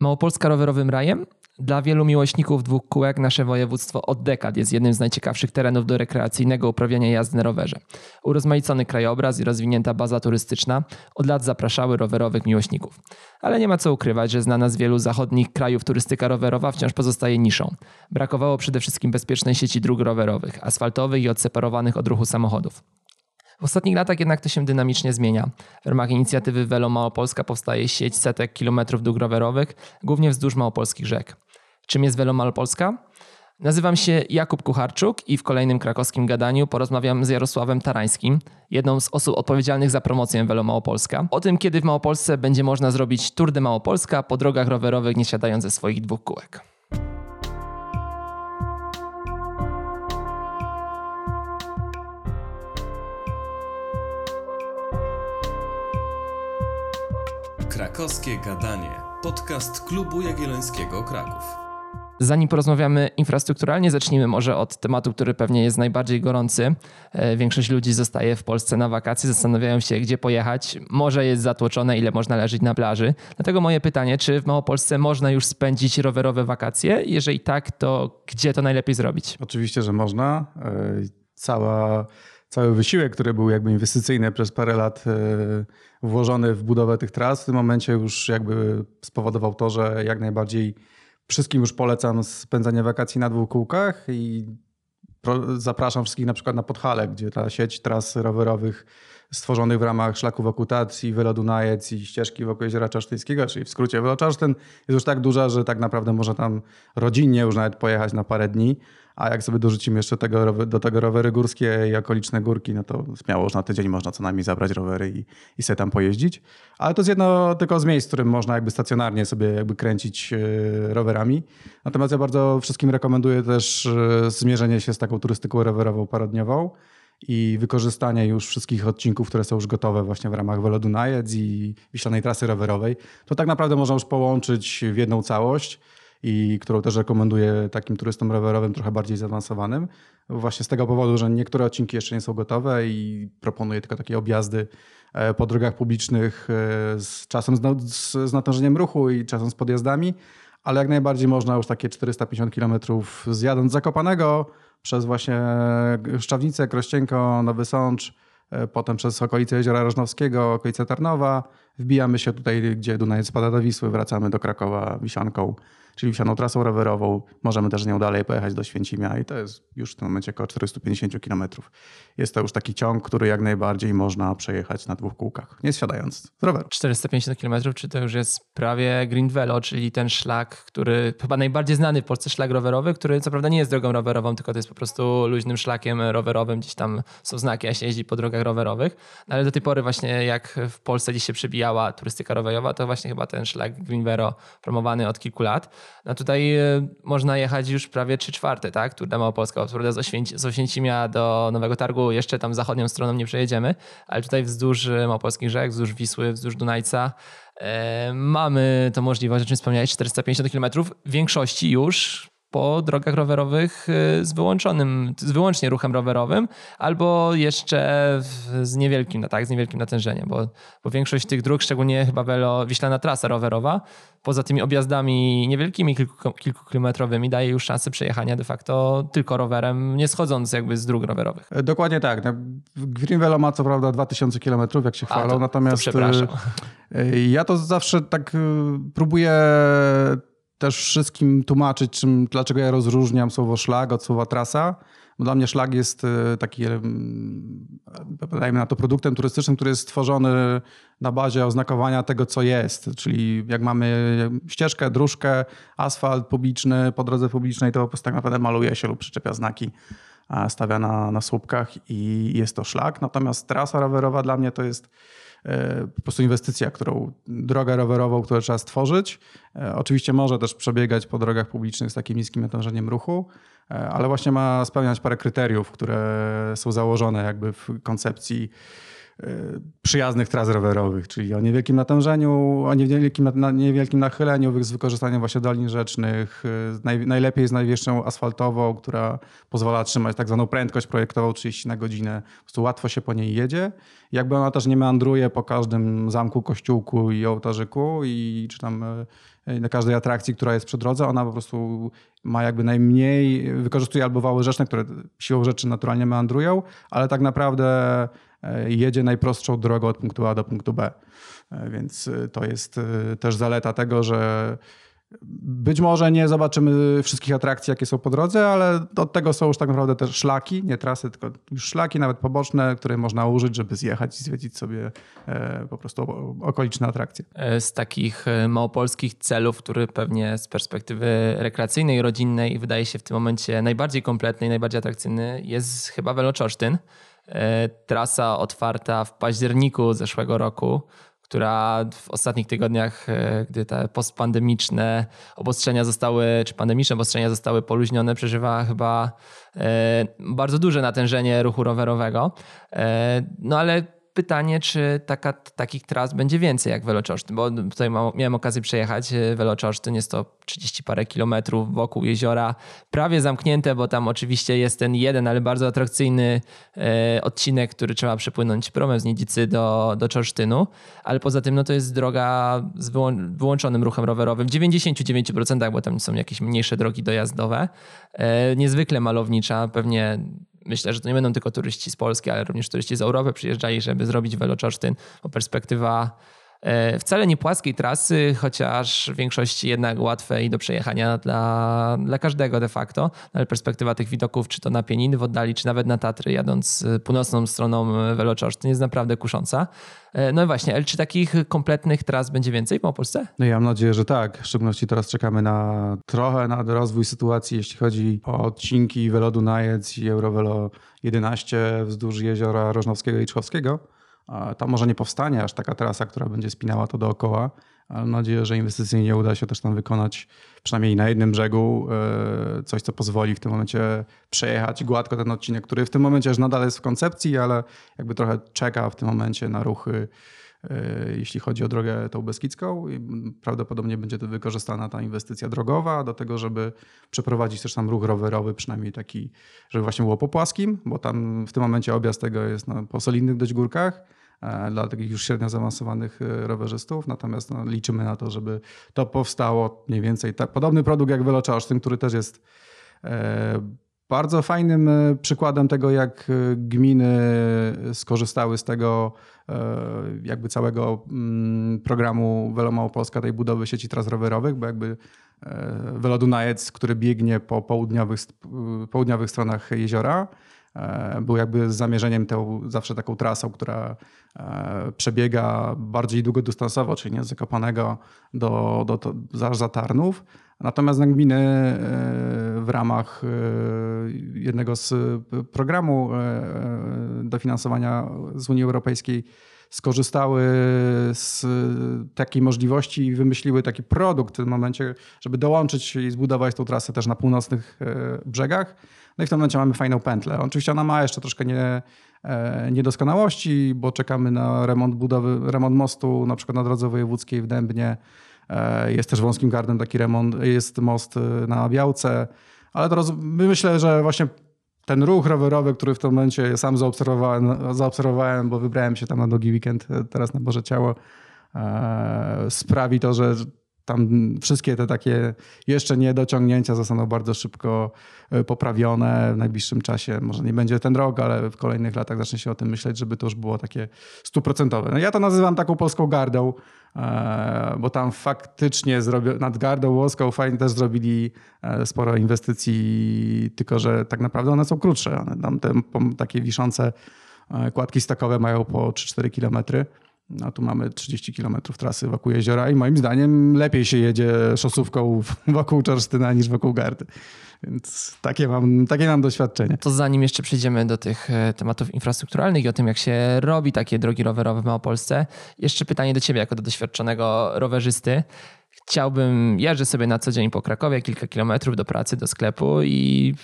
Małopolska rowerowym rajem? Dla wielu miłośników dwóch kółek nasze województwo od dekad jest jednym z najciekawszych terenów do rekreacyjnego uprawiania jazdy na rowerze. Urozmaicony krajobraz i rozwinięta baza turystyczna od lat zapraszały rowerowych miłośników. Ale nie ma co ukrywać, że znana z wielu zachodnich krajów turystyka rowerowa wciąż pozostaje niszą. Brakowało przede wszystkim bezpiecznej sieci dróg rowerowych, asfaltowych i odseparowanych od ruchu samochodów. W ostatnich latach jednak to się dynamicznie zmienia. W ramach inicjatywy Velo Małopolska powstaje sieć setek kilometrów dróg rowerowych, głównie wzdłuż małopolskich rzek. Czym jest Velo Małopolska? Nazywam się Jakub Kucharczuk i w kolejnym krakowskim gadaniu porozmawiam z Jarosławem Tarańskim, jedną z osób odpowiedzialnych za promocję Velo Małopolska, o tym, kiedy w Małopolsce będzie można zrobić Tour de Małopolska po drogach rowerowych, nie siadając ze swoich dwóch kółek. Krakowskie Gadanie. Podcast Klubu Jagiellońskiego Kraków. Zanim porozmawiamy infrastrukturalnie, zacznijmy może od tematu, który pewnie jest najbardziej gorący. E, większość ludzi zostaje w Polsce na wakacje, zastanawiają się, gdzie pojechać. Morze jest zatłoczone, ile można leżeć na plaży. Dlatego moje pytanie, czy w Małopolsce można już spędzić rowerowe wakacje? Jeżeli tak, to gdzie to najlepiej zrobić? Oczywiście, że można. E, cała cały wysiłek, który był jakby inwestycyjny przez parę lat e, włożony w budowę tych tras, w tym momencie już jakby spowodował to, że jak najbardziej wszystkim już polecam spędzanie wakacji na dwóch kółkach i zapraszam wszystkich na przykład na Podhale, gdzie ta sieć tras rowerowych stworzonych w ramach szlaków okutacji, Dunajec i ścieżki wokół Jeziora Czasztyńskiego, czyli w skrócie Czasztyn jest już tak duża, że tak naprawdę można tam rodzinnie już nawet pojechać na parę dni. A jak sobie dorzucimy jeszcze tego, do tego rowery górskie i okoliczne górki, no to śmiało już na tydzień można co najmniej zabrać rowery i, i sobie tam pojeździć. Ale to jest jedno tylko z miejsc, w którym można jakby stacjonarnie sobie jakby kręcić e, rowerami. Natomiast ja bardzo wszystkim rekomenduję też e, zmierzenie się z taką turystyką rowerową parodniową i wykorzystanie już wszystkich odcinków, które są już gotowe właśnie w ramach Velo Dunajec i Wiślanej Trasy Rowerowej. To tak naprawdę można już połączyć w jedną całość i którą też rekomenduję takim turystom rowerowym trochę bardziej zaawansowanym. Właśnie z tego powodu, że niektóre odcinki jeszcze nie są gotowe i proponuję tylko takie objazdy e, po drogach publicznych e, z czasem z, z natężeniem ruchu i czasem z podjazdami, ale jak najbardziej można już takie 450 km zjadąc Zakopanego przez właśnie Szczawnicę, Krościenko, Nowy Sącz, e, potem przez okolice Jeziora Rożnowskiego, okolice Tarnowa. Wbijamy się tutaj, gdzie Dunaj spada do Wisły, wracamy do Krakowa Wisianką czyli wsianą trasą rowerową. Możemy też nią dalej pojechać do Święcimia i to jest już w tym momencie około 450 km. Jest to już taki ciąg, który jak najbardziej można przejechać na dwóch kółkach, nie zsiadając z roweru. 450 km, czy to już jest prawie Green Velo, czyli ten szlak, który chyba najbardziej znany w Polsce szlak rowerowy, który co prawda nie jest drogą rowerową, tylko to jest po prostu luźnym szlakiem rowerowym, gdzieś tam są znaki, a się jeździ po drogach rowerowych. No ale do tej pory właśnie jak w Polsce dziś się przebijała turystyka rowerowa, to właśnie chyba ten szlak Green Velo promowany od kilku lat. No tutaj e, można jechać już prawie 3 czwarte, tak? Tour de Małopolska, od z, Oświęci, z Oświęcimia do Nowego Targu, jeszcze tam zachodnią stroną nie przejedziemy, ale tutaj wzdłuż e, Małopolskich Rzek, wzdłuż Wisły, wzdłuż Dunajca e, mamy to możliwość, o czym wspomniałeś, 450 km, w większości już po drogach rowerowych y, z wyłączonym, z wyłącznie ruchem rowerowym, albo jeszcze z niewielkim, no tak, z niewielkim natężeniem, bo, bo większość tych dróg, szczególnie chyba Welo, Wiślana Trasa rowerowa, poza tymi objazdami niewielkimi, kilku, kilkukilometrowymi, daje już szansę przejechania de facto tylko rowerem, nie schodząc jakby z dróg rowerowych. E, dokładnie tak. No, Green Velo ma co prawda 2000 km, jak się chwalą, A, to, natomiast to przepraszam. E, e, ja to zawsze tak próbuję też wszystkim tłumaczyć, czym, dlaczego ja rozróżniam słowo szlag od słowa trasa. Bo dla mnie szlag jest e, taki, dajmy na to, produktem turystycznym, który jest stworzony na bazie oznakowania tego, co jest. Czyli jak mamy ścieżkę, dróżkę, asfalt publiczny po drodze publicznej, to po prostu tak naprawdę maluje się lub przyczepia znaki, stawia na, na słupkach i jest to szlak. Natomiast trasa rowerowa dla mnie to jest E, po prostu inwestycja, którą, drogę rowerową, którą trzeba stworzyć. E, oczywiście może też przebiegać po drogach publicznych z takim niskim natężeniem ruchu, e, ale właśnie ma spełniać parę kryteriów, które są założone jakby w koncepcji przyjaznych tras rowerowych, czyli o niewielkim natężeniu, o niewielkim, niewielkim nachyleniu z wykorzystaniem właśnie dolin rzecznych, naj, najlepiej z najwyższą asfaltową, która pozwala trzymać tak zwaną prędkość projektową 30 na godzinę. Po prostu łatwo się po niej jedzie. Jakby ona też nie meandruje po każdym zamku, kościółku i ołtarzyku i czy tam na każdej atrakcji, która jest przy drodze, ona po prostu ma jakby najmniej, wykorzystuje albo wały rzeczne, które siłą rzeczy naturalnie meandrują, ale tak naprawdę jedzie najprostszą drogą od punktu A do punktu B. Więc to jest też zaleta tego, że być może nie zobaczymy wszystkich atrakcji, jakie są po drodze, ale od tego są już tak naprawdę też szlaki, nie trasy, tylko już szlaki, nawet poboczne, które można użyć, żeby zjechać i zwiedzić sobie e, po prostu okoliczne atrakcje. E, z takich e, małopolskich celów, który pewnie z perspektywy rekreacyjnej, rodzinnej wydaje się w tym momencie najbardziej kompletny i najbardziej atrakcyjny, jest chyba Veloczorsztyn. Trasa otwarta w październiku zeszłego roku która w ostatnich tygodniach, e, gdy te postpandemiczne obostrzenia zostały, czy pandemiczne obostrzenia zostały poluźnione, przeżywa chyba e, bardzo duże natężenie ruchu rowerowego. E, no ale pytanie, czy taka, takich tras będzie więcej jak Veloczorsztyn, bo tutaj miałem okazję przejechać Veloczorsztyn, jest to 30 parę kilometrów wokół jeziora, prawie zamknięte, bo tam oczywiście jest ten jeden, ale bardzo atrakcyjny e, odcinek, który trzeba przepłynąć promem z Nidzicy do, do Czorsztynu, ale poza tym no to jest droga z wyłączonym ruchem rowerowym, w 99%, bo tam są jakieś mniejsze drogi dojazdowe, e, niezwykle malownicza, pewnie myślę, że to nie będą tylko turyści z Polski, ale również turyści z Europy przyjeżdżali, żeby zrobić Veloczorsztyn, bo perspektywa wcale nie płaskiej trasy, chociaż w większości jednak łatwej do przejechania dla, dla każdego de facto, ale perspektywa tych widoków, czy to na Pieniny w oddali, czy nawet na Tatry, jadąc północną stroną Veloczorsztyn jest naprawdę kusząca. E, no i właśnie, ale czy takich kompletnych tras będzie więcej w Małopolsce? No ja mam nadzieję, że tak. W szczególności teraz czekamy na trochę na rozwój sytuacji, jeśli chodzi o odcinki Velodu Najec i Eurovelo 11 wzdłuż jeziora Rożnowskiego i Czchowskiego. Tam może nie powstanie aż taka trasa, która będzie spinała to dookoła, ale mam nadzieję, że inwestycyjnie uda się też tam wykonać przynajmniej na jednym brzegu e, coś, co pozwoli w tym momencie przejechać gładko ten odcinek, który w tym momencie już nadal jest w koncepcji, ale jakby trochę czeka w tym momencie na ruchy e, jeśli chodzi o drogę tą Beskidzką prawdopodobnie będzie to wykorzystana ta inwestycja drogowa do tego, żeby przeprowadzić też tam ruch rowerowy, przynajmniej taki, żeby właśnie było po płaskim, bo tam w tym momencie objazd tego jest na, po solidnych dość górkach dla takich już średnio zaawansowanych e, rowerzystów. Natomiast no, liczymy na to, żeby to powstało mniej więcej tak, podobny produkt jak Veloczasztyn, który też jest e, bardzo fajnym przykładem tego, jak gminy skorzystały z tego jakby całego mm, programu Velo Małopolska, tej budowy sieci tras rowerowych, bo jakby Velo Dunajec, który biegnie po południowych, południowych stronach jeziora, był jakby zamierzeniem tą, zawsze taką trasą, która E, przebiega bardziej długodystansowo, czyli nie z Zakopanego do, do, do za Tarnów. Natomiast na gminy e, w ramach e, jednego z programu dofinansowania z Unii Europejskiej skorzystały z takiej możliwości i wymyśliły taki produkt w tym momencie, żeby dołączyć i zbudować tą trasę też na północnych brzegach. No i w tym momencie mamy fajną pętlę. Oczywiście ona ma jeszcze troszkę nie, E, niedoskonałości, bo czekamy na remont budowy, remont mostu na przykład na drodze wojewódzkiej w Dębnie. E, jest też wąskim gardem taki remont, jest most e, na Białce, ale teraz myślę, że właśnie ten ruch rowerowy, który w tym momencie sam zaobserwowałem, zaobserwowałem bo wybrałem się tam na długi weekend teraz na Boże Ciało, sprawi to, że tam wszystkie te takie jeszcze niedociągnięcia zostaną bardzo szybko e, poprawione w najbliższym czasie. Może nie będzie ten rok, ale w kolejnych latach zacznie się o tym myśleć, żeby to już było takie stuprocentowe. No ja to nazywam taką polską gardą, e, bo tam faktycznie nad gardą włoską fajnie też zrobili e, sporo inwestycji, tylko że tak naprawdę one są krótsze. One tam te takie wiszące kładki stakowe mają po 3-4 kilometry. No tu mamy 30 km trasy wokół jeziora i moim zdaniem lepiej się jedzie szosówką wokół Czorsztyna niż wokół Gardy. Więc takie mam, takie mam doświadczenie. To zanim jeszcze przejdziemy do tych e, tematów infrastrukturalnych i o tym, jak się robi takie drogi rowerowe w Małopolsce, jeszcze pytanie do ciebie jako do doświadczonego rowerzysty. Chciałbym, jeżdżę sobie na co dzień po Krakowie, kilka kilometrów do pracy, do sklepu i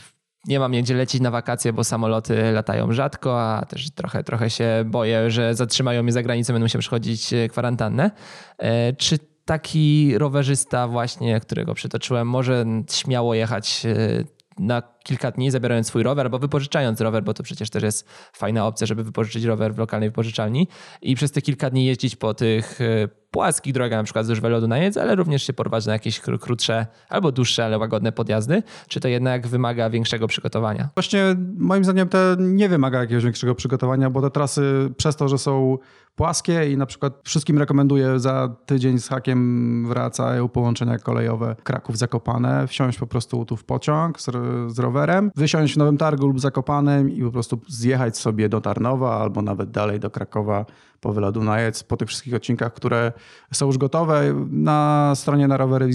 nie mam gdzie lecieć na wakacje, bo samoloty latają rzadko, a też trochę, trochę się boję, że zatrzymają mnie za granicą, będę musiał przychodzić e, kwarantannę. E, czy taki rowerzysta właśnie, którego przytoczyłem, może śmiało jechać e, na kilka dni, zabierając swój rower albo wypożyczając rower, bo to przecież też jest fajna opcja, żeby wypożyczyć rower w lokalnej wypożyczalni i przez te kilka dni jeździć po tych e, płaskich drogach, na przykład wzdłuż Welodu na Jedz, ale również się porwać na jakieś krótsze albo dłuższe, ale łagodne podjazdy? Czy to jednak wymaga większego przygotowania? Właśnie moim zdaniem to nie wymaga jakiegoś większego przygotowania, bo te trasy przez to, że są płaskie i na przykład wszystkim rekomenduję za tydzień z hakiem wracają połączenia kolejowe Kraków-Zakopane, wsiąść po prostu tu w pociąg z, z rowerem, wysiąść w Nowym Targu lub Zakopanem i po prostu zjechać sobie do Tarnowa albo nawet dalej do Krakowa po wylodu na Jec, po tych wszystkich odcinkach, które są już gotowe. Na stronie na rowery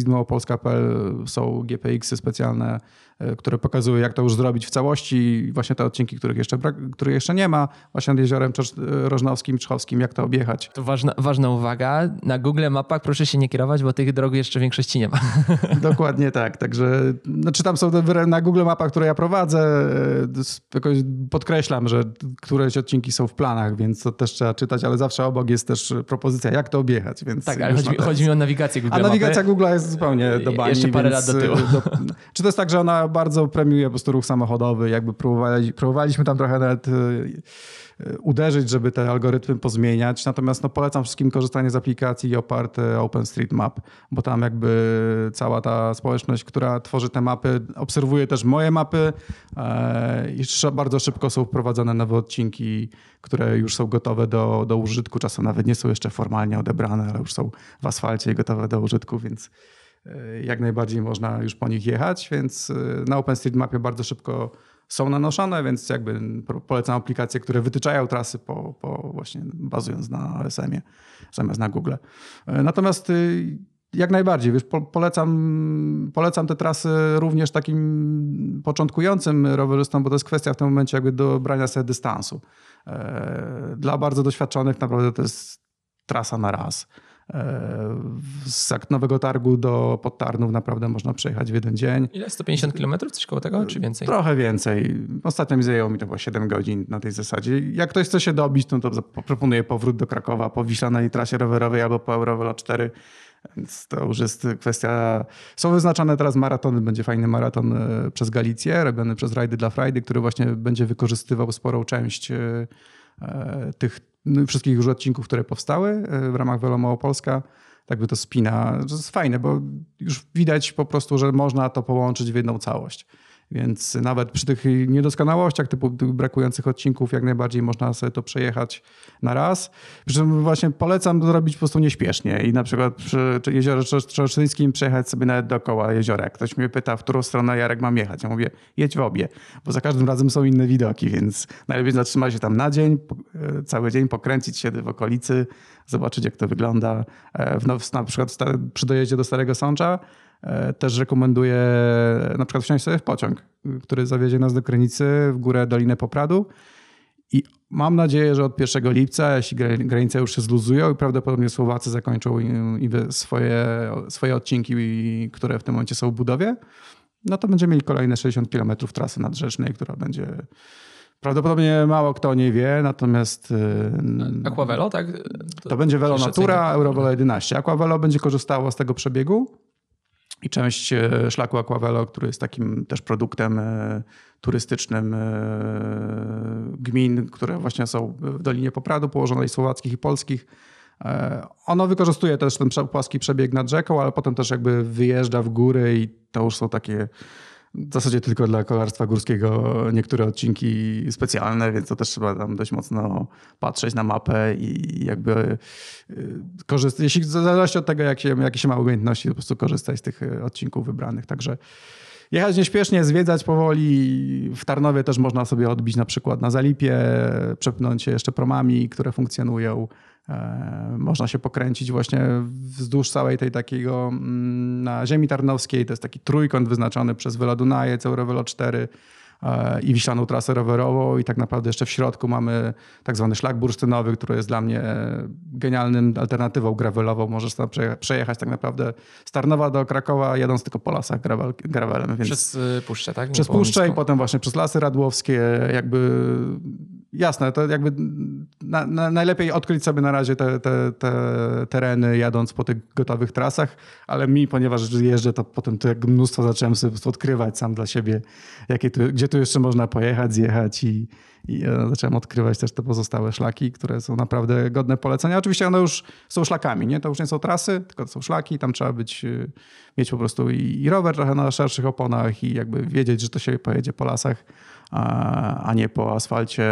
są GPX-y specjalne E, które pokazują, jak to już zrobić w całości. I właśnie te odcinki, których jeszcze, brak, których jeszcze nie ma, właśnie nad jeziorem Rożnowskim, Czchowskim, jak to objechać. To ważna, ważna uwaga. Na Google Mapach proszę się nie kierować, bo tych dróg jeszcze większości nie ma. Dokładnie tak. Także znaczy tam są te, na Google Mapach, które ja prowadzę, e, jakoś podkreślam, że któreś odcinki są w planach, więc to też trzeba czytać, ale zawsze obok jest też propozycja, jak to objechać. Więc tak, ale chodzi mi, chodzi mi, o nawigację Google A nawigacja Google jest zupełnie do bani. Jeszcze parę lat do tyłu. Do, czy to jest tak, że ona bardzo premiuje po prostu ruch samochodowy. Jakby próbowali, próbowaliśmy tam trochę nawet y, uderzyć, żeby te algorytmy pozmieniać. Natomiast no, polecam wszystkim korzystanie z aplikacji oparte OpenStreetMap, bo tam jakby cała ta społeczność, która tworzy te mapy, obserwuje też moje mapy e, i bardzo szybko są wprowadzane nowe odcinki, które już są gotowe do, do użytku. Czasem nawet nie są jeszcze formalnie odebrane, ale już są w asfalcie i gotowe do użytku, więc jak najbardziej można już po nich jechać, więc e, na OpenStreetMapie bardzo szybko są nanoszone, więc jakby polecam aplikacje, które wytyczają trasy po, po właśnie bazując na OSM-ie zamiast na Google. E, natomiast y, jak najbardziej, wiesz, polecam, polecam te trasy również takim początkującym rowerzystom, bo to jest kwestia w tym momencie jakby dobrania sobie dystansu. Dla bardzo doświadczonych naprawdę to jest trasa na raz. Z Nowego Targu do Podtarnów naprawdę można przejechać w jeden dzień. Ile? 150 km? Coś koło tego, czy więcej? Trochę więcej. Ostatnio mi zajęło mi to było 7 godzin na tej zasadzie. Jak ktoś chce się dobić, no to proponuję powrót do Krakowa po Wiślanej trasie rowerowej albo po Eurovelo 4. Więc to już jest kwestia. Są wyznaczane teraz maratony. Będzie fajny maraton e, przez Galicję, robiony przez Rajdy dla Frajdy, który właśnie będzie wykorzystywał sporą część e, e, tych wszystkich już odcinków, które powstały e, w ramach Velomo Polska, tak by to spina. To jest fajne, bo już widać po prostu, że można to połączyć w jedną całość. Więc nawet przy tych niedoskonałościach, typu brakujących odcinków, jak najbardziej można sobie to przejechać na raz. Przy czym właśnie polecam zrobić po prostu nieśpiesznie i na przykład przy jeziorze Czorczyńskim przejechać sobie nawet dookoła jeziora. Ktoś mnie pyta, w którą stronę Jarek mam jechać, ja mówię, jedź w obie, bo za każdym razem są inne widoki, więc najlepiej zatrzymać się tam na dzień, e, cały dzień, pokręcić się w okolicy, zobaczyć jak to wygląda. E, w, na przykład przy dojeździe do Starego Sącza też rekomenduję na przykład wsiąść sobie w pociąg, który zawiezie nas do Krynicy w górę Dolinę Popradu. I mam nadzieję, że od 1 lipca, jeśli granice już się zluzują i prawdopodobnie Słowacy zakończą swoje, swoje odcinki, które w tym momencie są w budowie, no to będziemy mieli kolejne 60 km trasy nadrzecznej, która będzie Prawdopodobnie mało kto nie wie, natomiast. Y, Aquavelo, tak? To, to będzie Velo Natura, Eurovelo 11. Aquavelo będzie korzystało z tego przebiegu i część e, szlaku Aquavelo, który jest takim też produktem e, turystycznym e, gmin, które właśnie są w Dolinie Popradu, położonej słowackich i polskich. Ono wykorzystuje też ten płaski przebieg nad rzeką, ale potem też jakby wyjeżdża w góry i to już są takie w zasadzie tylko dla kolarstwa górskiego niektóre odcinki specjalne, więc to też trzeba tam dość mocno patrzeć na mapę i jakby y, korzystać, jeśli zależy od tego, jak się, jakie się ma umiejętności, po prostu korzystać z tych y, odcinków wybranych. Także jechać nieśpiesznie, zwiedzać powoli. W Tarnowie też można sobie odbić na przykład na Zalipie, przepnąć się jeszcze promami, które funkcjonują. E, można się pokręcić właśnie wzdłuż całej tej takiego mm, na ziemi tarnowskiej. To jest taki trójkąt wyznaczony przez Wylo Dunaje, Eurowylo 4 e, i Wiślaną trasę rowerową i tak naprawdę jeszcze w środku mamy tak zwany szlak bursztynowy, który jest dla mnie genialnym alternatywą gravelową. Możesz tam przejechać tak naprawdę z Tarnowa do Krakowa jadąc tylko po lasach gravel, gravelem. Więc przez y, Puszczę, tak? Przez Puszczę i potem właśnie przez Lasy Radłowskie jakby jasne, to jakby na, na, najlepiej odkryć sobie na razie te, te, te, tereny jadąc po tych gotowych trasach, ale mi, ponieważ jeżdżę, to potem to jak mnóstwo zacząłem sobie odkrywać sam dla siebie, jakie tu, gdzie tu jeszcze można pojechać, zjechać i, i e, zacząłem odkrywać też te pozostałe szlaki, które są naprawdę godne polecenia. Oczywiście one już są szlakami, nie? To już nie są trasy, tylko to są szlaki. Tam trzeba być, e, mieć po prostu i, i rower trochę na szerszych oponach i jakby wiedzieć, że to się pojedzie po lasach a nie po asfalcie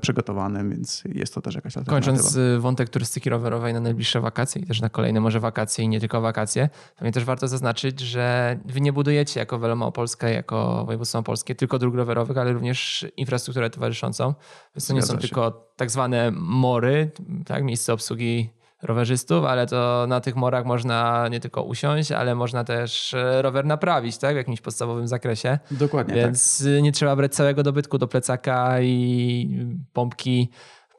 przygotowanym, więc jest to też jakaś alternatywa. Kończąc y, wątek turystyki rowerowej na najbliższe wakacje i też na kolejne może wakacje i nie tylko wakacje, to mnie też warto zaznaczyć, że wy nie budujecie jako Veloma Polska, jako województwo polskie tylko dróg rowerowych, ale również infrastrukturę towarzyszącą. Więc to nie są się. tylko tak zwane mory, tak, miejsce obsługi rowerzystów, ale to na tych morach można nie tylko usiąść, ale można też e, rower naprawić, tak? W jakimś podstawowym zakresie. Dokładnie. Więc tak. nie trzeba brać całego dobytku do plecaka i pompki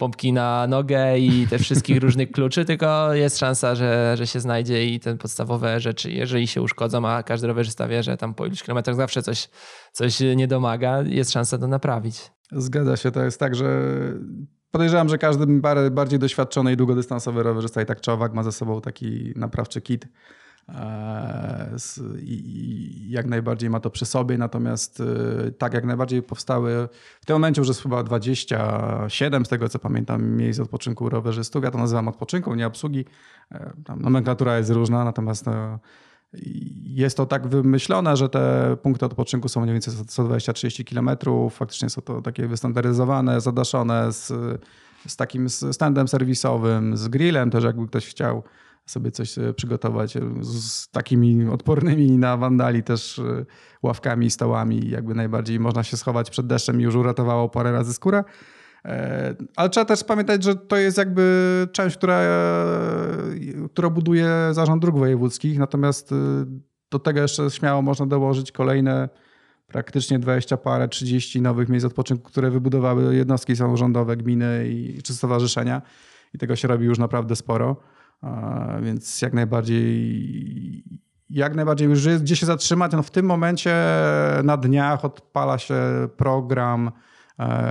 pompki na nogę i te wszystkich różnych kluczy, tylko jest szansa, że, że się znajdzie i te podstawowe rzeczy, jeżeli się uszkodzą, a każdy rowerzysta wie, że tam po iluś kilometrach zawsze coś, coś nie domaga, jest szansa to naprawić. Zgadza się, to jest tak, że Podejrzewam, że każdy bardziej doświadczony i długodystansowy rowerzysta i tak czy owak ma ze sobą taki naprawczy kit e, i jak najbardziej ma to przy sobie, natomiast e, tak jak najbardziej powstały, w tym momencie już jest chyba 27 z tego co pamiętam miejsc odpoczynku rowerzystów, ja to nazywam odpoczynką, nie obsługi, e, tam nomenklatura jest różna, natomiast jest to tak wymyślone, że te punkty odpoczynku są mniej więcej 120-30 km. Faktycznie są to takie wystandaryzowane, zadaszone z, z takim standem serwisowym, z grillem też, jakby ktoś chciał sobie coś e, przygotować z takimi odpornymi na wandali też e, ławkami, stołami. Jakby najbardziej można się schować przed deszczem i już uratowało parę razy skórę. E, ale trzeba też pamiętać, że to jest jakby część, która, która buduje zarząd dróg wojewódzkich, natomiast y, do tego jeszcze śmiało można dołożyć kolejne praktycznie 20 parę, 30 nowych miejsc odpoczynku, które wybudowały jednostki samorządowe, gminy i, czy stowarzyszenia. I tego się robi już naprawdę sporo. Więc jak najbardziej jak najbardziej już gdzie się zatrzymać. No w tym momencie na dniach odpala się program E,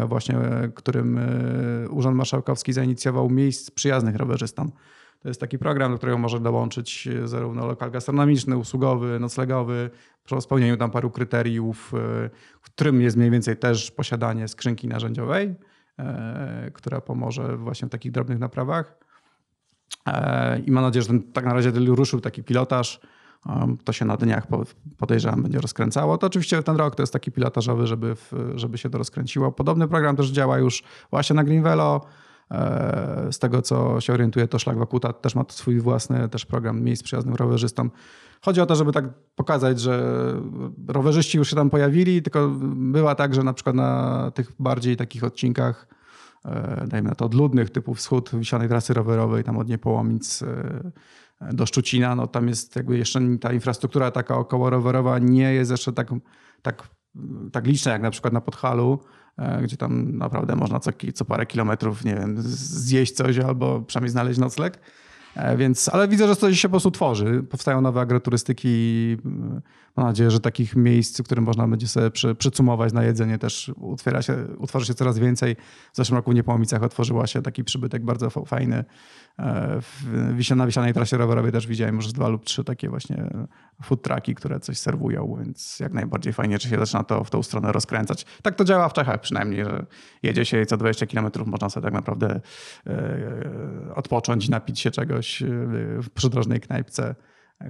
właśnie którym e, Urząd Marszałkowski zainicjował miejsc przyjaznych rowerzystom. To jest taki program, do którego może dołączyć zarówno lokal gastronomiczny, usługowy, noclegowy, po spełnieniu tam paru kryteriów, e, w którym jest mniej więcej też posiadanie skrzynki narzędziowej, która pomoże właśnie w takich drobnych naprawach. I mam nadzieję, że ten, tak na razie ruszył taki pilotaż to się na dniach podejrzewam będzie rozkręcało. To oczywiście ten rok to jest taki pilotażowy, żeby, żeby się to rozkręciło. Podobny program też działa już właśnie na Greenvelo. E, z tego co się orientuje, to Szlak Wakuta też ma swój własny też program miejsc przyjaznym rowerzystom. Chodzi o to, żeby tak pokazać, że rowerzyści już się tam pojawili, tylko była tak, że na przykład na tych bardziej takich odcinkach, e, dajmy na to odludnych, typu wschód Wiślanej Trasy Rowerowej, tam od Niepołomic e, do Szczucina, no tam jest jakby jeszcze ta infrastruktura taka około rowerowa nie jest jeszcze tak, tak, tak liczna jak na przykład na Podhalu, e, gdzie tam naprawdę można co, co parę kilometrów, nie wiem, zjeść coś albo przynajmniej znaleźć nocleg. E, więc, ale widzę, że coś się po prostu tworzy. Powstają nowe agroturystyki. Mam nadzieję, że takich miejsc, w którym można będzie sobie przy, przycumować na jedzenie też utwiera się, utworzy się coraz więcej. W zeszłym roku w Niepołomicach otworzyła się taki przybytek bardzo fajny E, w, na Wiślanej Trasie Rowerowej też widziałem już dwa lub trzy takie właśnie food trucki, które coś serwują, więc jak najbardziej fajnie, czy się zaczyna to w tą stronę rozkręcać. Tak to działa w Czechach przynajmniej, że jedzie się i co 20 km można sobie tak naprawdę e, odpocząć napić się czegoś e, w przydrożnej knajpce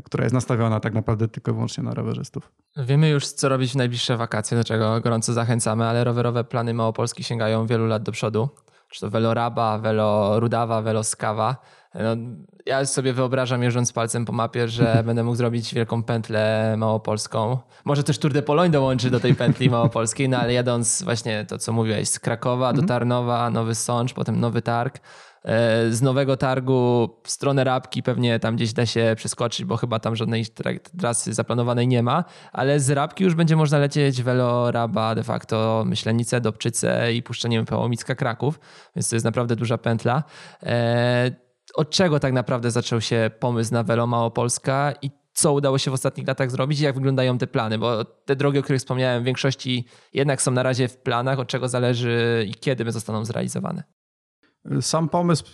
która jest nastawiona tak naprawdę tylko i wyłącznie na rowerzystów. Wiemy już, co robić w najbliższe wakacje, do czego gorąco zachęcamy, ale rowerowe plany Małopolski sięgają wielu lat do przodu czy to Veloraba, Velo Rudawa, Velo Skawa. No, ja sobie wyobrażam, jeżdżąc palcem po mapie, że będę mógł zrobić wielką pętlę małopolską. Może też Tour de Pologne dołączy do tej pętli małopolskiej, no ale jadąc właśnie to, co mówiłeś, z Krakowa do mhm. Tarnowa, Nowy Sącz, potem Nowy Targ, E, z nowego targu w stronę Rabki pewnie tam gdzieś da się przeskoczyć, bo chyba tam żadnej trasy zaplanowanej nie ma, ale z Rabki już będzie można lecieć Velo Raba de facto Myślenice, Dobczyce i puszczeniem Pałomicka Kraków, więc to jest naprawdę duża pętla. E, od czego tak naprawdę zaczął się pomysł na Velo Małopolska i co udało się w ostatnich latach zrobić i jak wyglądają te plany, bo te drogi, o których wspomniałem, w większości jednak są na razie w planach, od czego zależy i kiedy zostaną zrealizowane. Sam pomysł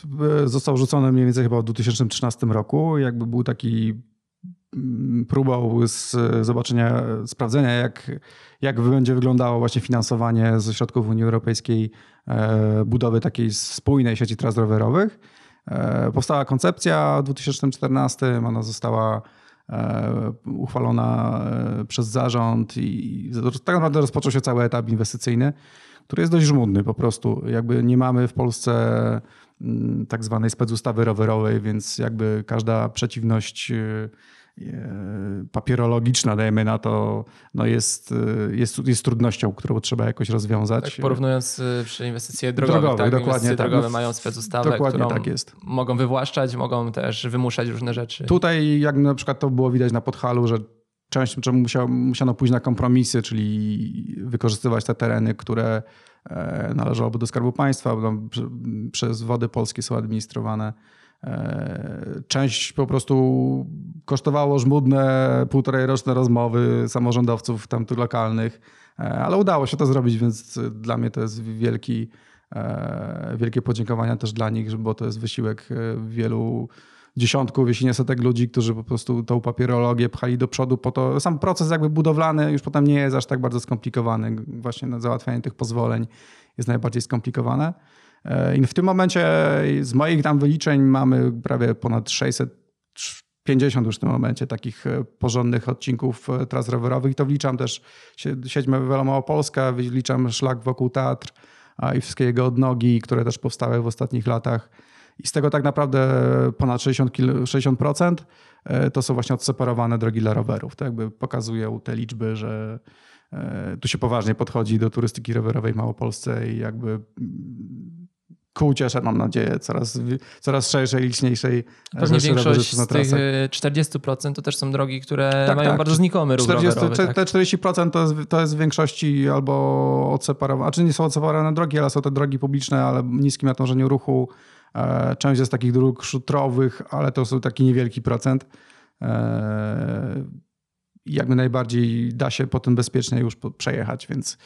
e, został rzucony mniej więcej chyba w 2013 roku. Jakby był taki mm, próbą z zobaczenia, sprawdzenia, jak, jak będzie wyglądało właśnie finansowanie ze środków Unii Europejskiej e, budowy takiej spójnej sieci tras rowerowych. E, powstała koncepcja w 2014, ona została uchwalona przez zarząd i tak naprawdę rozpoczął się cały etap inwestycyjny który jest dość żmudny po prostu. Jakby nie mamy w Polsce mm, tak zwanej specustawy rowerowej, więc jakby każda przeciwność y, y, papierologiczna, dajemy na to, no jest, y, jest, jest trudnością, którą trzeba jakoś rozwiązać. Tak, porównując przy inwestycje drogowe, drogowe tak? dokładnie inwestycje tak. drogowe mają specustawę, dokładnie którą tak jest. mogą wywłaszczać, mogą też wymuszać różne rzeczy. Tutaj, jak na przykład to było widać na Podhalu, że część czemu musiał, musiano pójść na kompromisy, czyli wykorzystywać te tereny, które e, należałoby do Skarbu Państwa, przez wody polskie są administrowane. E, część po prostu kosztowało żmudne półtorej roczne rozmowy samorządowców tamtych lokalnych, e, ale udało się to zrobić, więc dla mnie to jest wielki, wielkie podziękowania też dla nich, bo to jest wysiłek wielu dziesiątków, jeśli nie setek ludzi, którzy po prostu tą papierologię pchali do przodu po to. Sam proces jakby budowlany już potem nie jest aż tak bardzo skomplikowany. Właśnie na załatwianie tych pozwoleń jest najbardziej skomplikowane. E, I w tym momencie z moich tam wyliczeń mamy prawie ponad 650 już w tym momencie takich e, porządnych odcinków e, tras rowerowych. I to wliczam też sieć Małopolska, wliczam szlak wokół Teatr i wszystkie jego odnogi, które też powstały w ostatnich latach. I z tego tak naprawdę ponad 60%, 60% e, to są właśnie odseparowane drogi dla rowerów. To jakby pokazują te liczby, że e, tu się poważnie podchodzi do turystyki rowerowej w Małopolsce i jakby mm, ku cieszę, mam nadzieję, coraz, coraz szerszej, liczniejszej. Pewnie większość z tych 40% to też są drogi, które tak, mają tak. bardzo znikomy ruch 40, rowerowy. Tak. Te 40% to jest, to jest w większości albo odseparowane, a czy nie są odseparowane drogi, ale są to drogi publiczne, ale niskim natężeniu ruchu, E, część jest takich dróg szutrowych, ale to są taki niewielki procent. E, jakby najbardziej da się potem bezpiecznie już przejechać, więc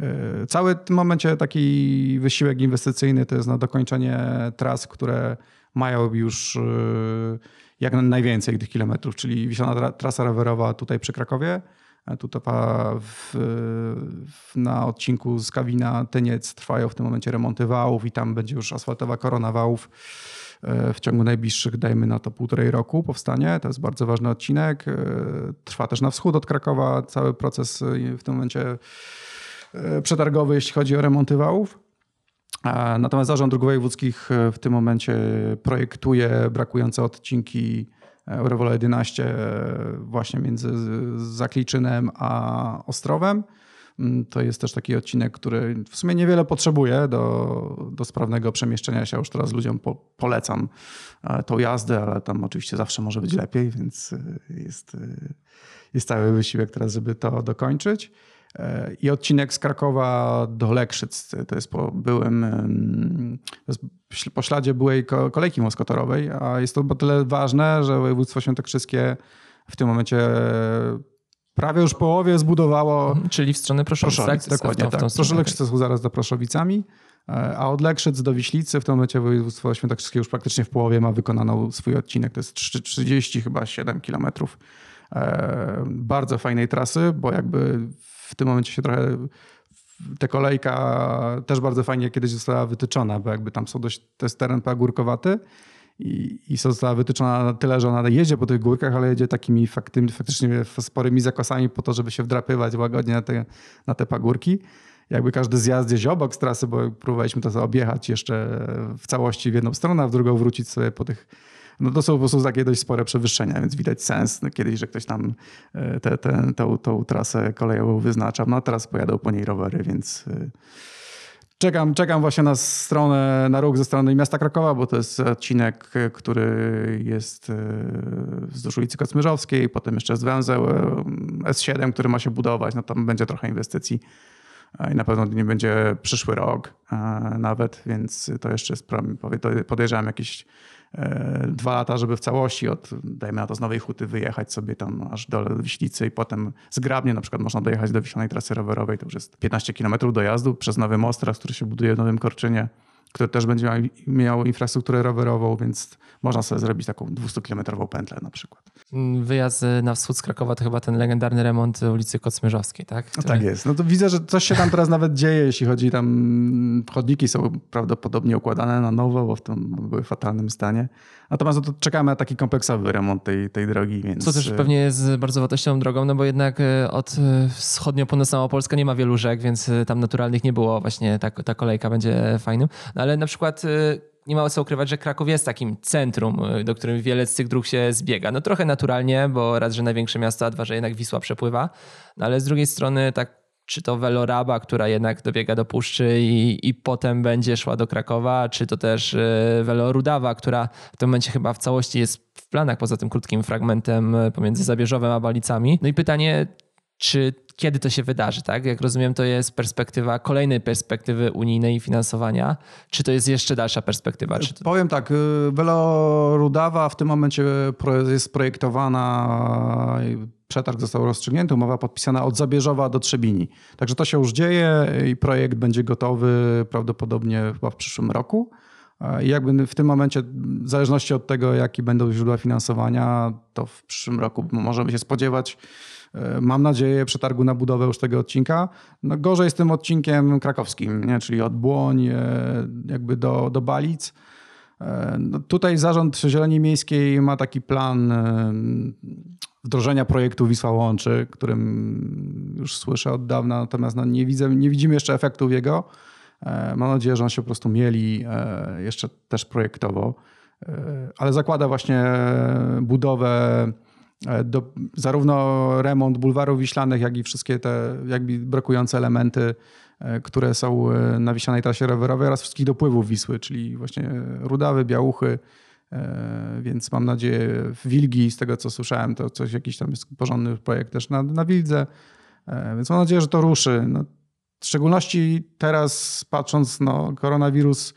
e, cały w tym momencie taki wysiłek inwestycyjny to jest na dokończenie tras, które mają już jak najwięcej tych kilometrów, czyli Wiślana trasa rowerowa tutaj przy Krakowie, Tutaj w, w, na odcinku z Kawina Tyniec trwają w tym momencie remonty wałów i tam będzie już asfaltowa korona wałów e, w ciągu najbliższych, dajmy na to półtorej roku powstanie. To jest bardzo ważny odcinek. E, trwa też na wschód od Krakowa cały proces e, w tym momencie przetargowy, jeśli chodzi o remonty wałów. Natomiast Zarząd Dróg Wojewódzkich w tym momencie projektuje brakujące odcinki Eurowola 11 właśnie między Zakliczynem a Ostrowem. Mm, to jest też taki odcinek, który w sumie niewiele potrzebuje do, do sprawnego przemieszczenia się. Już teraz ludziom po, polecam e, tą jazdę, ale tam oczywiście zawsze może być lepiej, więc e, jest, e, jest cały wysiłek teraz, żeby to dokończyć. I odcinek z Krakowa do Lekrzyc, to jest po byłym, jest po śladzie byłej kolejki moskotorowej, a jest to o tyle ważne, że województwo świętokrzyskie w tym momencie prawie już połowie zbudowało. Mhm, czyli w stronę Proszowic, Proszowic tak? Dokładnie tak. Proszowice są zaraz za Proszowicami, e, a od Lekrzyc do Wiślicy w tym momencie województwo świętokrzyskie już praktycznie w połowie ma wykonaną swój odcinek. To jest 30 chyba 7 kilometrów e, bardzo fajnej trasy, bo jakby w tym momencie się trochę ta kolejka też bardzo fajnie kiedyś została wytyczona, bo jakby tam są dość, to jest teren pagórkowaty i, i została wytyczona na tyle, że ona jedzie po tych górkach, ale jedzie takimi faktymi, faktycznie sporymi zakosami po to, żeby się wdrapywać łagodnie na te, na te pagórki. Jakby każdy zjazd gdzieś obok z trasy, bo próbowaliśmy to objechać jeszcze w całości w jedną stronę, a w drugą wrócić sobie po tych no to są po prostu takie dość spore przewyższenia, więc widać sens. No kiedyś, że ktoś tam e, te, te, tą, tą trasę kolejową wyznacza. No a teraz pojadą po niej rowery, więc e, czekam, czekam właśnie na stronę, na ruch ze strony miasta Krakowa, bo to jest odcinek, który jest e, wzdłuż ulicy Kocmyrzowskiej, potem jeszcze jest węzeł S7, który ma się budować, no tam będzie trochę inwestycji i na pewno nie będzie przyszły rok nawet, więc to jeszcze jest, podejrzewam, jakieś e, dwa lata, żeby w całości od, dajmy na to, z Nowej Huty wyjechać sobie tam aż do Wiślicy i potem zgrabnie na przykład można dojechać do Wiślanej Trasy Rowerowej, to już jest 15 km dojazdu przez Nowy Most, teraz, który się buduje w Nowym Korczynie które też będzie miał, miał infrastrukturę rowerową, więc można sobie zrobić taką 200-kilometrową pętlę na przykład. Wyjazd na wschód z Krakowa to chyba ten legendarny remont ulicy Kocmyrzowskiej, tak? Który... No tak jest. No to widzę, że coś się tam teraz nawet dzieje, jeśli chodzi tam, chodniki są prawdopodobnie układane na nowo, bo w tym były w fatalnym stanie. Natomiast no to czekamy na taki kompleksowy remont tej, tej drogi. Więc... Co też e, pewnie jest bardzo wartościową drogą, no bo jednak e, od e, wschodnio-północna Małopolska nie ma wielu rzek, więc tam naturalnych nie było właśnie, ta, ta kolejka będzie fajnym. No ale na przykład nie ma co ukrywać, że Kraków jest takim centrum, do którym wiele z tych dróg się zbiega. No trochę naturalnie, bo raz, że największe miasto, a dwa, że jednak Wisła przepływa, no ale z drugiej strony tak czy to Veloraba, która jednak dobiega do Puszczy i, i potem będzie szła do Krakowa, czy to też Velorudawa, e, która w tym momencie chyba w całości jest w planach, poza tym krótkim fragmentem e, pomiędzy Zabierzowem a Balicami. No i pytanie, czy kiedy to się wydarzy, tak? Jak rozumiem, to jest perspektywa kolejnej perspektywy unijnej finansowania. Czy to jest jeszcze dalsza perspektywa? To... Powiem tak, Velorudawa w tym momencie jest projektowana przetarg został rozstrzygnięty, umowa podpisana od Zabierzowa do Trzebini. Także to się już dzieje i projekt będzie gotowy prawdopodobnie chyba w przyszłym roku. I jakby w tym momencie, w zależności od tego, jakie będą źródła finansowania, to w przyszłym roku możemy się spodziewać, e, mam nadzieję, przetargu na budowę już tego odcinka. No gorzej z tym odcinkiem krakowskim, nie? czyli od Błoń e, jakby do, do Balic. E, no tutaj Zarząd Zieleni Miejskiej ma taki plan wdrożenia projektu Wisła Łączy, którym już słyszę od dawna, natomiast no nie, widzę, nie widzimy jeszcze efektów jego. E, mam nadzieję, że on się po prostu mieli e, jeszcze też projektowo, e, ale zakłada właśnie budowę do, zarówno remont bulwarów wiślanych, jak i wszystkie te jakby brakujące elementy, które są na wiślanej trasie rowerowej oraz wszystkich dopływów Wisły, czyli właśnie Rudawy, Białuchy, E, więc mam nadzieję w Wilgi, z tego co słyszałem, to coś jakiś tam jest porządny projekt też na, na Wildze, e, więc mam nadzieję, że to ruszy. No, w szczególności teraz patrząc, no, koronawirus e,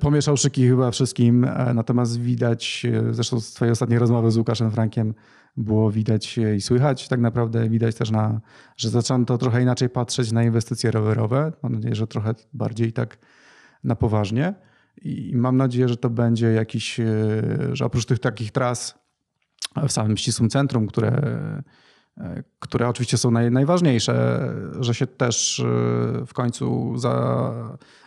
pomieszał szyki chyba wszystkim, natomiast widać, zresztą z twojej ostatniej rozmowy z Łukaszem Frankiem było widać i słychać tak naprawdę, widać też, na, że zaczęto trochę inaczej patrzeć na inwestycje rowerowe. Mam nadzieję, że trochę bardziej tak na poważnie. I mam nadzieję, że to będzie jakiś, e, że oprócz tych takich tras w samym ścisłym centrum, które E, które oczywiście są naj, najważniejsze, że się też e, w końcu za,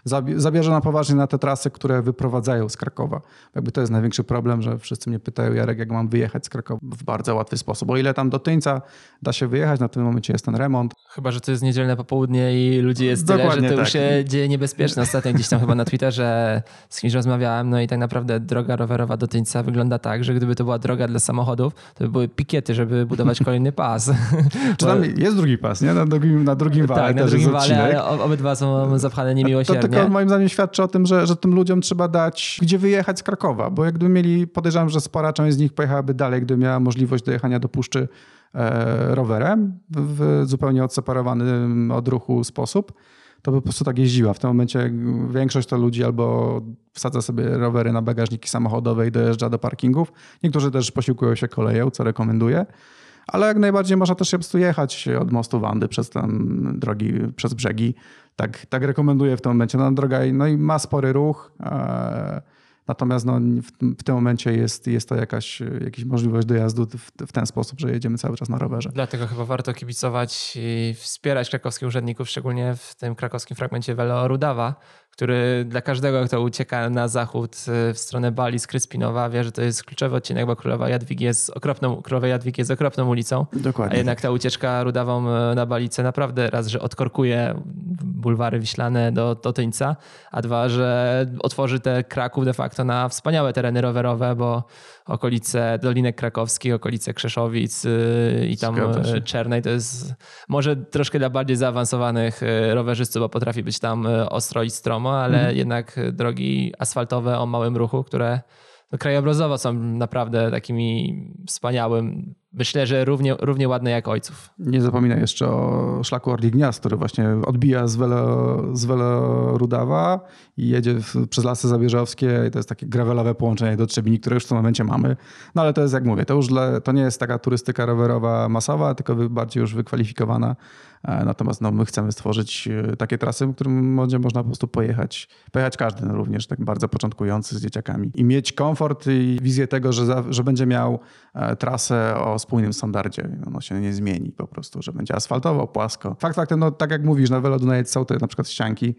za, zabierze na poważnie na te trasy, które wyprowadzają z Krakowa. Jakby to jest największy problem, że wszyscy mnie pytają, Jarek, jak mam wyjechać z Krakowa w bardzo łatwy sposób. O ile tam do Tyńca da się wyjechać, na tym momencie jest ten remont. Chyba, że to jest niedzielne popołudnie i ludzi jest tyle, że to tak. już się dzieje niebezpieczne. Ostatnio gdzieś tam chyba na Twitterze z kimś rozmawiałem, no i tak naprawdę droga rowerowa do Tyńca wygląda tak, że gdyby to była droga dla samochodów, to by były pikiety, żeby budować kolejny pas pas. Czy tam jest drugi pas, nie? Na drugim, na drugim wale tak, na drugim wale, ale obydwa są zapchane niemiłosiernie. To tylko moim zdaniem świadczy o tym, że, że tym ludziom trzeba dać, gdzie wyjechać z Krakowa, bo jakby mieli, podejrzewam, że spora część z nich pojechałaby dalej, gdyby miała możliwość dojechania do Puszczy e, rowerem w zupełnie odseparowany od ruchu sposób to by po prostu tak jeździła. W tym momencie większość to ludzi albo wsadza sobie rowery na bagażniki samochodowe i dojeżdża do parkingów. Niektórzy też posiłkują się koleją, co rekomenduję ale jak najbardziej można też po prostu jechać od mostu Wandy przez ten drogi, przez brzegi. Tak, tak rekomenduję w tym momencie. No, droga no i ma spory ruch, e, natomiast no, w, w, tym momencie jest, jest to jakaś, jakaś możliwość dojazdu w, w, ten sposób, że jedziemy cały czas na rowerze. Dlatego chyba warto kibicować i wspierać krakowskich urzędników, szczególnie w tym krakowskim fragmencie Velo Rudawa, który dla każdego, kto ucieka na zachód y, w stronę Bali z Kryspinowa, wie, że to jest kluczowy odcinek, bo Królowa Jadwigi jest okropną, Królowa Jadwigi jest okropną ulicą. Dokładnie. A jednak ta ucieczka Rudawą y, na Balice naprawdę raz, że odkorkuje bulwary Wiślane do, do Tyńca, a dwa, że otworzy te Kraków de facto na wspaniałe tereny rowerowe, bo okolice Dolinek Krakowskich, okolice Krzeszowic y, i tam Czernej to jest może troszkę dla bardziej zaawansowanych rowerzystów, bo potrafi być tam ostro i stromo ale mhm. jednak drogi asfaltowe o małym ruchu, które no, krajobrazowo są naprawdę takimi wspaniałym, myślę, że równie, równie ładne jak ojców. Nie zapominaj jeszcze o szlaku Orli Gniazd, który właśnie odbija z, Welo, z Welorudawa i jedzie w, przez Lasy Zabierzowskie i to jest takie gravelowe połączenie do Trzebini, które już w tym momencie mamy. No ale to jest, jak mówię, to już dla, to nie jest taka turystyka rowerowa masowa, tylko bardziej już wykwalifikowana. E, natomiast no, my chcemy stworzyć e, takie trasy, w którym będzie można po prostu pojechać, pojechać każdy, no, również tak bardzo początkujący z dzieciakami i mieć komfort i wizję tego, że, za, że będzie miał e, trasę o spójnym standardzie. Ono się nie zmieni po prostu, że będzie asfaltowo, płasko. Fakt faktem, no tak jak mówisz, na Velo Dunajec są te na przykład ścianki,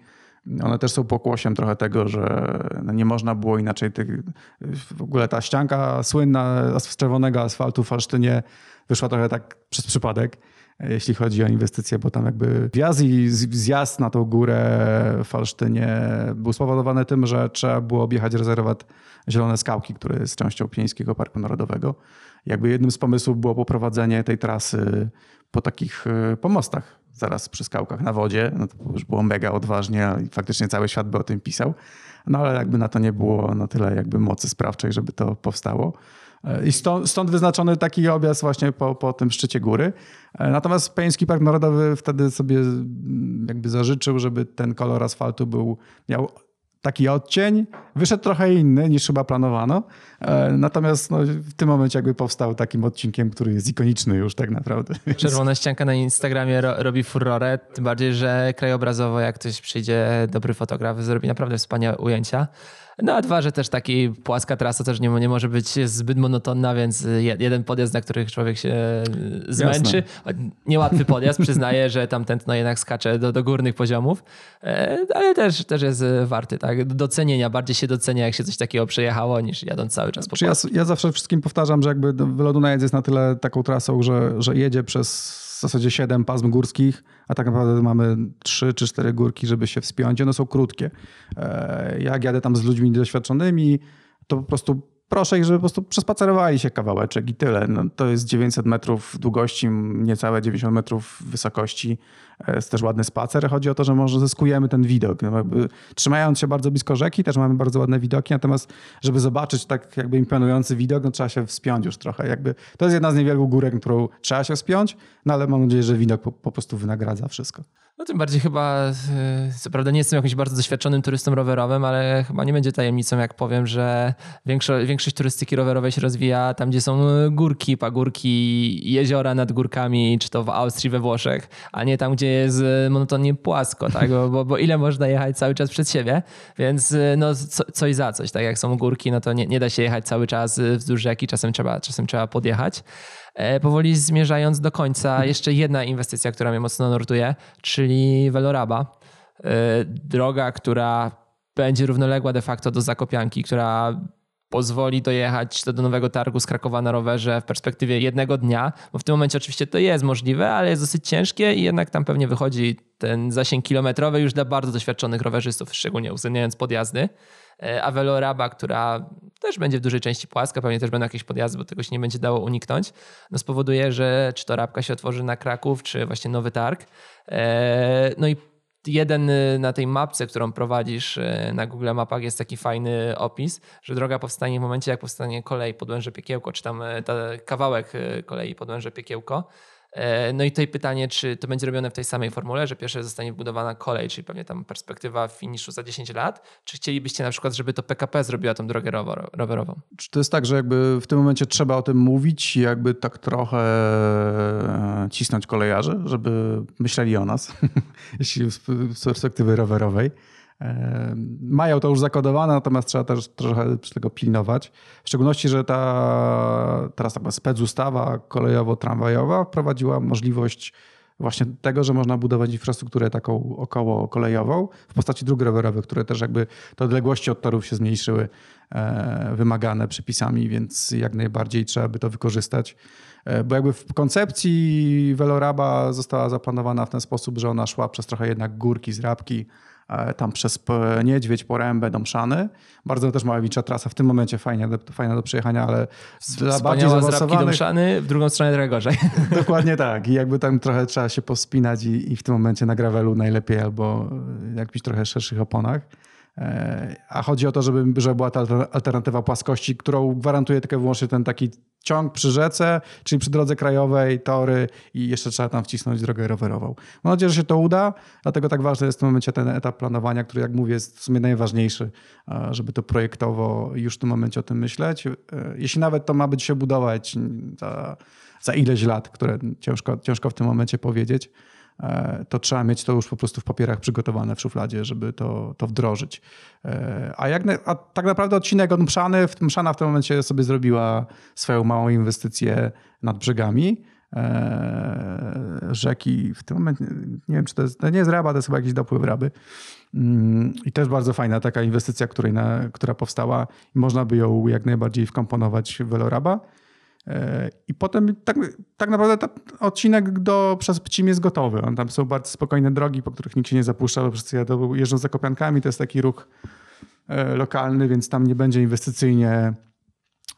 one też są pokłosiem trochę tego, że no nie można było inaczej. Tych, w ogóle ta ścianka słynna z czerwonego asfaltu w Falsztynie wyszła trochę tak przez przypadek, jeśli chodzi o inwestycje, bo tam jakby wjazd i zjazd na tą górę w Falsztynie był spowodowany tym, że trzeba było objechać rezerwat Zielone Skałki, który jest częścią Pieńskiego Parku Narodowego. Jakby jednym z pomysłów było poprowadzenie tej trasy po takich e, pomostach zaraz przy skałkach na wodzie. No to już było mega odważnie i faktycznie cały świat by o tym pisał. No ale jakby na to nie było na tyle jakby mocy sprawczej, żeby to powstało. I stąd, stąd, wyznaczony taki objazd właśnie po, po tym szczycie góry. E, natomiast Peński Park Narodowy wtedy sobie jakby zażyczył, żeby ten kolor asfaltu był, miał taki odcień. Wyszedł trochę inny niż chyba planowano. E, natomiast no, w tym momencie jakby powstał takim odcinkiem, który jest ikoniczny już tak naprawdę. Czerwona ścianka na Instagramie ro, robi furorę, tym bardziej, że krajobrazowo jak ktoś przyjdzie, dobry fotograf, zrobi naprawdę wspaniałe ujęcia. No a dwa, że też taki płaska trasa też nie, nie może być zbyt monotonna, więc jeden podjazd, na których człowiek się zmęczy. Jasne. Niełatwy podjazd, przyznaję, że tam tętno jednak skacze do, do górnych poziomów, e, ale też, też jest warty tak? docenienia. Bardziej się docenia, jak się coś takiego przejechało, niż jadąc cały czas po ja, ja zawsze wszystkim powtarzam, że jakby Wylodunajec jest na tyle taką trasą, że, że jedzie przez w zasadzie 7 pasm górskich, a tak naprawdę mamy 3 czy 4 górki, żeby się wspiąć. One są krótkie. E, jak jadę tam z ludźmi doświadczonymi, to po prostu proszę ich, żeby po prostu przespacerowali się kawałeczek i tyle. No, to jest 900 metrów długości, niecałe 90 metrów wysokości. Jest też ładny spacer. Chodzi o to, że może zyskujemy ten widok. No, trzymając się bardzo blisko rzeki, też mamy bardzo ładne widoki, natomiast żeby zobaczyć tak jakby imponujący widok, no trzeba się wspiąć już trochę. Jakby, to jest jedna z niewielu górek, którą trzeba się wspiąć, no ale mam nadzieję, że widok po, po prostu wynagradza wszystko. No tym bardziej chyba, e, co prawda nie jestem jakimś bardzo doświadczonym turystą rowerowym, ale chyba nie będzie tajemnicą, jak powiem, że większość, większość turystyki rowerowej się rozwija tam, gdzie są górki, pagórki, jeziora nad górkami, czy to w Austrii, we Włoszech, a nie tam, gdzie jest monotonnie płasko, tak? Bo, bo, bo ile można jechać cały czas przed siebie, więc e, no co, coś za coś, tak jak są górki, no to nie, nie da się jechać cały czas wzdłuż rzeki, czasem trzeba, czasem trzeba podjechać. E, powoli zmierzając do końca, mhm. jeszcze jedna inwestycja, która mnie mocno nurtuje, czyli Veloraba. E, droga, która będzie równoległa de facto do Zakopianki, która pozwoli dojechać do, nowego targu z Krakowa na rowerze w perspektywie jednego dnia, bo w tym momencie oczywiście to jest możliwe, ale jest dosyć ciężkie i jednak tam pewnie wychodzi ten zasięg kilometrowy już dla bardzo doświadczonych rowerzystów, szczególnie uwzględniając podjazdy. E, a Veloraba, która też będzie w dużej części płaska, pewnie też będą jakieś podjazdy, bo tego się nie będzie dało uniknąć, no spowoduje, że czy to rabka się otworzy na Kraków, czy właśnie nowy targ. E, no i jeden y, na tej mapce, którą prowadzisz y, na Google Mapach jest taki fajny opis, że droga powstanie w momencie, jak powstanie kolej Podłęże Piekiełko, czy tam y, kawałek kolei Podłęże Piekiełko, no i tutaj pytanie, czy to będzie robione w tej samej formule, że pierwsze zostanie wbudowana kolej, czyli pewnie tam perspektywa finiszu za 10 lat, czy chcielibyście na przykład, żeby to PKP zrobiła tą drogę rowerową? Czy to jest tak, że jakby w tym momencie trzeba o tym mówić i jakby tak trochę e, cisnąć kolejarzy, żeby myśleli o nas, jeśli z perspektywy rowerowej. Mają to już zakodowane, natomiast trzeba też trochę tego pilnować. W szczególności, że ta teraz taka specustawa kolejowo-tramwajowa wprowadziła możliwość właśnie tego, że można budować infrastrukturę taką około kolejową w postaci dróg rowerowych, które też jakby te odległości od torów się zmniejszyły e, wymagane przepisami, więc jak najbardziej trzeba by to wykorzystać. E, bo jakby w koncepcji Veloraba została zaplanowana w ten sposób, że ona szła przez trochę jednak górki, zrabki, tam przez Niedźwiedź, Porębę, Domszany. Bardzo też małowicza trasa, w tym momencie fajnie, fajna do przejechania, ale dla bardziej zaawansowanych... Domszany, w drugą stronę trochę gorzej. Dokładnie tak i jakby tam trochę trzeba się pospinać i, i w tym momencie na gravelu najlepiej albo jakimś trochę szerszych oponach. E, a chodzi o to, żeby, żeby była ta alternatywa płaskości, którą gwarantuje tylko wyłącznie ten taki ciąg przy rzece, czyli przy drodze krajowej, tory i jeszcze trzeba tam wcisnąć drogę rowerową. Mam nadzieję, że się to uda, dlatego tak ważny jest w tym momencie ten etap planowania, który jak mówię jest w sumie najważniejszy, żeby to projektowo już w tym momencie o tym myśleć. E, jeśli nawet to ma być się budować za, za ileś lat, które ciężko, ciężko w tym momencie powiedzieć, E, to trzeba mieć to już po prostu w papierach przygotowane w szufladzie, żeby to, to wdrożyć. E, a, jak, a tak naprawdę odcinek od Mszany, Mszana w tym momencie sobie zrobiła swoją małą inwestycję nad brzegami e, rzeki. W tym momencie, nie wiem, czy to jest, to nie jest raba, to jest chyba jakiś dopływ raby. Mm, I też bardzo fajna taka inwestycja, której na, która powstała można by ją jak najbardziej wkomponować w Veloraba. I potem tak, tak naprawdę ten odcinek do, przez Pcim jest gotowy. On, tam są bardzo spokojne drogi, po których nikt się nie zapuszcza, bo wszyscy jeżdżą za kopiankami. To jest taki ruch e, lokalny, więc tam nie będzie inwestycyjnie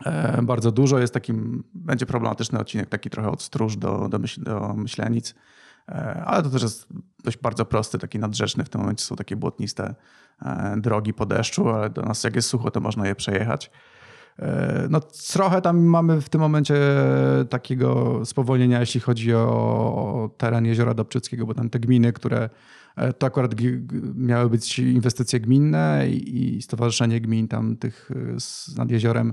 e, bardzo dużo. Jest takim, będzie problematyczny odcinek, taki trochę od Stróż do, do, myśl, do Myślenic. E, ale to też jest dość bardzo prosty, taki nadrzeczny. W tym momencie są takie błotniste drogi po deszczu, ale do nas jak jest sucho, to można je przejechać. E, no, trochę tam mamy w tym momencie takiego spowolnienia, jeśli chodzi o teren Jeziora Dobczyckiego, bo tam te gminy, które e, to akurat miały być inwestycje gminne i Stowarzyszenie Gmin tam tych e, nad jeziorem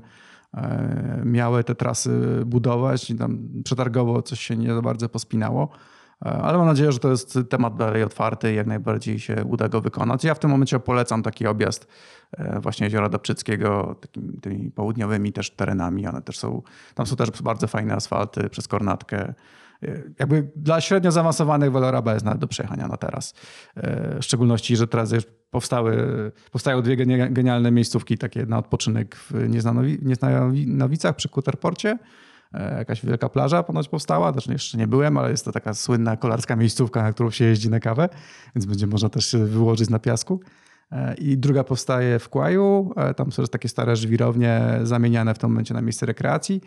miały te trasy budować i tam przetargowo coś się nie bardzo pospinało. Ale mam nadzieję, że to jest temat dalej otwarty i jak najbardziej się uda go wykonać. Ja w tym momencie polecam taki objazd E, właśnie jeziora Dobczyckiego, takimi tymi południowymi też terenami. One też są, tam są też bardzo fajne asfalty przez Kornatkę. E, jakby dla średnio zaawansowanych Veloraba jest nawet do przejechania na teraz. E, w szczególności, że teraz powstały, powstają dwie genialne miejscówki takie na odpoczynek w Nieznanowicach przy Kuterporcie. Jakaś wielka plaża ponoć powstała, też jeszcze nie byłem, ale jest to taka słynna kolarska miejscówka, na którą się jeździ na kawę, więc będzie można też wyłożyć na piasku. E, I druga powstaje w Kłaju. E, tam są takie stare żwirownie zamieniane w tym momencie na miejsce rekreacji.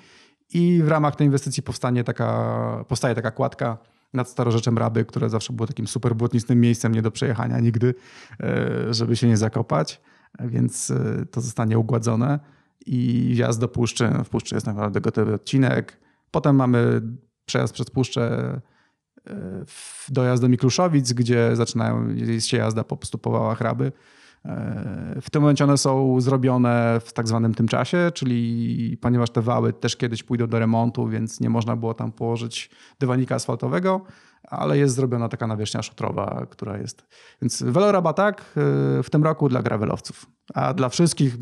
I w ramach tej inwestycji powstanie taka, powstaje taka kładka nad Starorzeczem Raby, które zawsze było takim super błotnistym miejscem nie do przejechania nigdy, e, żeby się nie zakopać. Więc to zostanie ugładzone. I wjazd do Puszczy. W Puszczy jest naprawdę gotowy odcinek. Potem mamy przejazd przez Puszczę dojazd do Mikluszowic, gdzie zaczynają się jazda po prostu po wałach Raby. E, w tym momencie one są zrobione w tak zwanym tym czasie, czyli ponieważ te wały też kiedyś pójdą do remontu, więc nie można było tam położyć dywanika asfaltowego, ale jest zrobiona taka nawierzchnia szutrowa, która jest. Więc Veloraba tak e, w tym roku dla gravelowców, a dla wszystkich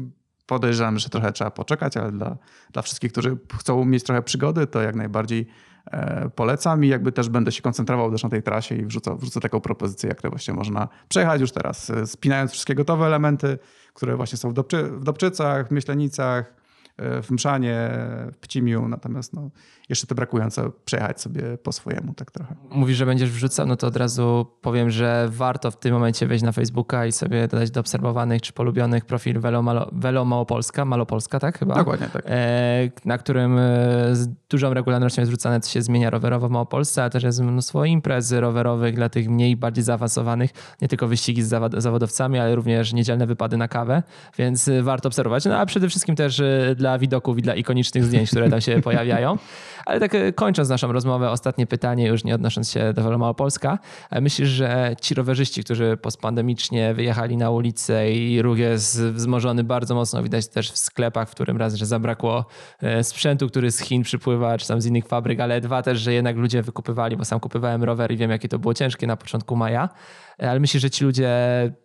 podejrzewam, że trochę trzeba poczekać, ale dla, dla wszystkich, którzy chcą mieć trochę przygody, to jak najbardziej E, polecam i jakby też będę się koncentrował też na tej trasie i wrzucę, wrzucę taką propozycję, jak to właśnie można przejechać już teraz, e, spinając wszystkie gotowe elementy, które właśnie są w, Dobczy, w Dobczycach, w Myślenicach, w Mszanie, w Pcimiu, natomiast no, jeszcze te brakujące przejechać sobie po swojemu tak trochę. Mówisz, że będziesz wrzucał, no to od razu powiem, że warto w tym momencie wejść na Facebooka i sobie dodać do obserwowanych czy polubionych profil Velo, Malo, Velo Małopolska, Malopolska, tak chyba? Dokładnie, tak. E, na którym e, z dużą regularnością jest wrzucane, co się zmienia rowerowo w Małopolsce, a też jest mnóstwo imprez rowerowych dla tych mniej, bardziej zaawansowanych, nie tylko wyścigi z zawodowcami, ale również niedzielne wypady na kawę, więc warto obserwować. No a przede wszystkim też e, dla widoków i dla ikonicznych zdjęć, które tam się pojawiają. Ale tak e, kończąc naszą rozmowę, ostatnie pytanie, już nie odnosząc się do Wolo Małopolska. E, myślisz, że ci rowerzyści, którzy postpandemicznie wyjechali na ulicę i ruch jest wzmożony bardzo mocno, widać też w sklepach, w którym raz, że zabrakło e, sprzętu, który z Chin przypływa, czy tam z innych fabryk, ale dwa też, że jednak ludzie wykupywali, bo sam kupywałem rower i wiem, jakie to było ciężkie na początku maja. Ale myślisz, że ci ludzie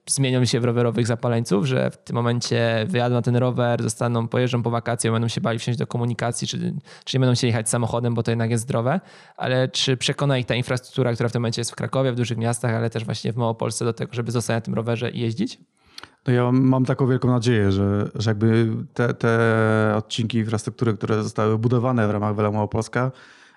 zmienią się w rowerowych zapaleńców, że w tym momencie wyjadą na ten rower, zostaną, pojeżdżą po wakacje, będą się bali wsiąść do komunikacji, czy, czy nie będą się jechać samochodem, bo to jednak jest zdrowe, ale czy przekona ich ta infrastruktura, która w tym momencie jest w Krakowie, w dużych miastach, ale też właśnie w Małopolsce do tego, żeby zostać na tym rowerze i jeździć? No ja mam taką wielką nadzieję, że, że jakby te, te odcinki infrastruktury, które zostały budowane w ramach Wela Małopolska,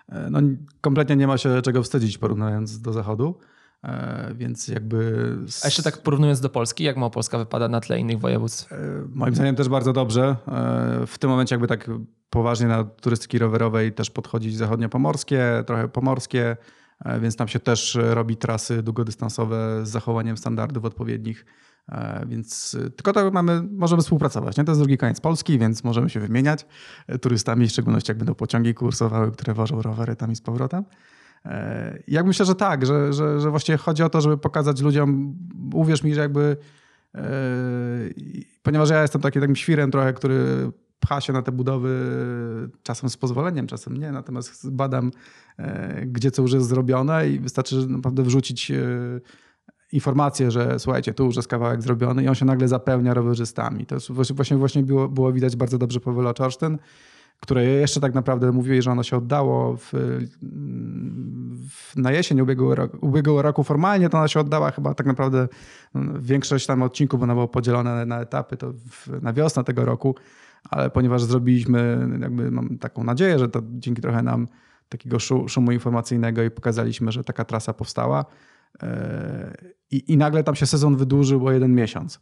e, no kompletnie nie ma się czego wstydzić porównując do zachodu. E, więc jakby. A jeszcze tak porównując do Polski, jak Małopolska wypada na tle innych województw? E, moim zdaniem też bardzo dobrze. E, w tym momencie, jakby tak poważnie na turystyki rowerowej też podchodzić zachodnio-pomorskie, trochę pomorskie, więc tam się też robi trasy długodystansowe z zachowaniem standardów odpowiednich więc tylko to mamy, możemy współpracować. Nie? To jest drugi koniec Polski, więc możemy się wymieniać turystami, w szczególności jak będą pociągi kursowały, które wożą rowery tam i z powrotem. Jak myślę, że tak, że, że, że właściwie chodzi o to, żeby pokazać ludziom, uwierz mi, że jakby ponieważ ja jestem taki takim świrem trochę, który pcha się na te budowy czasem z pozwoleniem, czasem nie, natomiast badam, gdzie co już jest zrobione i wystarczy naprawdę wrzucić informację, że słuchajcie, tu już jest kawałek zrobiony i on się nagle zapełnia rowerzystami. To właśnie, właśnie było, było widać bardzo dobrze po Wieloczosztyn, które jeszcze tak naprawdę mówili, że ono się oddało w, w, na jesień ubiegłego roku, ubiegłego roku. Formalnie to ona się oddała chyba tak naprawdę mm, większość tam odcinków, bo ona była podzielona na etapy to w, na wiosnę tego roku, ale ponieważ zrobiliśmy, jakby mam taką nadzieję, że to dzięki trochę nam takiego szumu informacyjnego i pokazaliśmy, że taka trasa powstała, i, I nagle tam się sezon wydłużył o jeden miesiąc.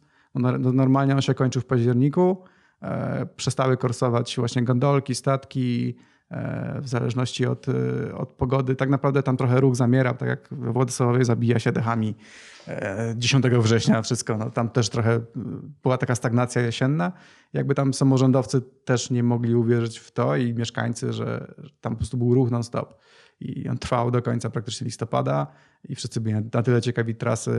Normalnie on się kończył w październiku. E, przestały korsować właśnie gondolki, statki, e, w zależności od, e, od pogody. Tak naprawdę tam trochę ruch zamierał, tak jak we Władysławowie zabija się dechami 10 września wszystko. No, tam też trochę była taka stagnacja jesienna. Jakby tam samorządowcy też nie mogli uwierzyć w to i mieszkańcy, że tam po prostu był ruch non-stop. I on trwał do końca praktycznie listopada i wszyscy byli na tyle ciekawi trasy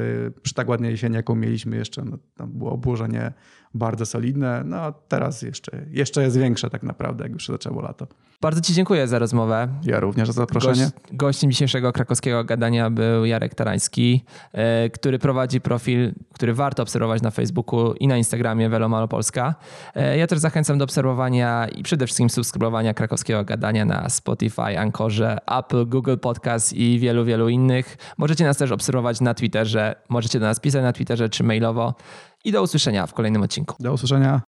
przy tak ładnej jesieni, jaką mieliśmy jeszcze. No, tam było obłożenie bardzo solidne. No teraz jeszcze, jeszcze jest większe tak naprawdę, jak już zaczęło lato. Bardzo Ci dziękuję za rozmowę. Ja również za zaproszenie. Gość, gościem dzisiejszego krakowskiego gadania był Jarek Tarański, e, który prowadzi profil, który warto obserwować na Facebooku i na Instagramie Velomalo Polska. E, ja też zachęcam do obserwowania i przede wszystkim subskrybowania krakowskiego gadania na Spotify, Ankorze, Apple, Google Podcast i wielu, wielu innych. Możecie nas też obserwować na Twitterze, możecie do nas pisać na Twitterze czy mailowo. I do usłyszenia w kolejnym odcinku. Do usłyszenia.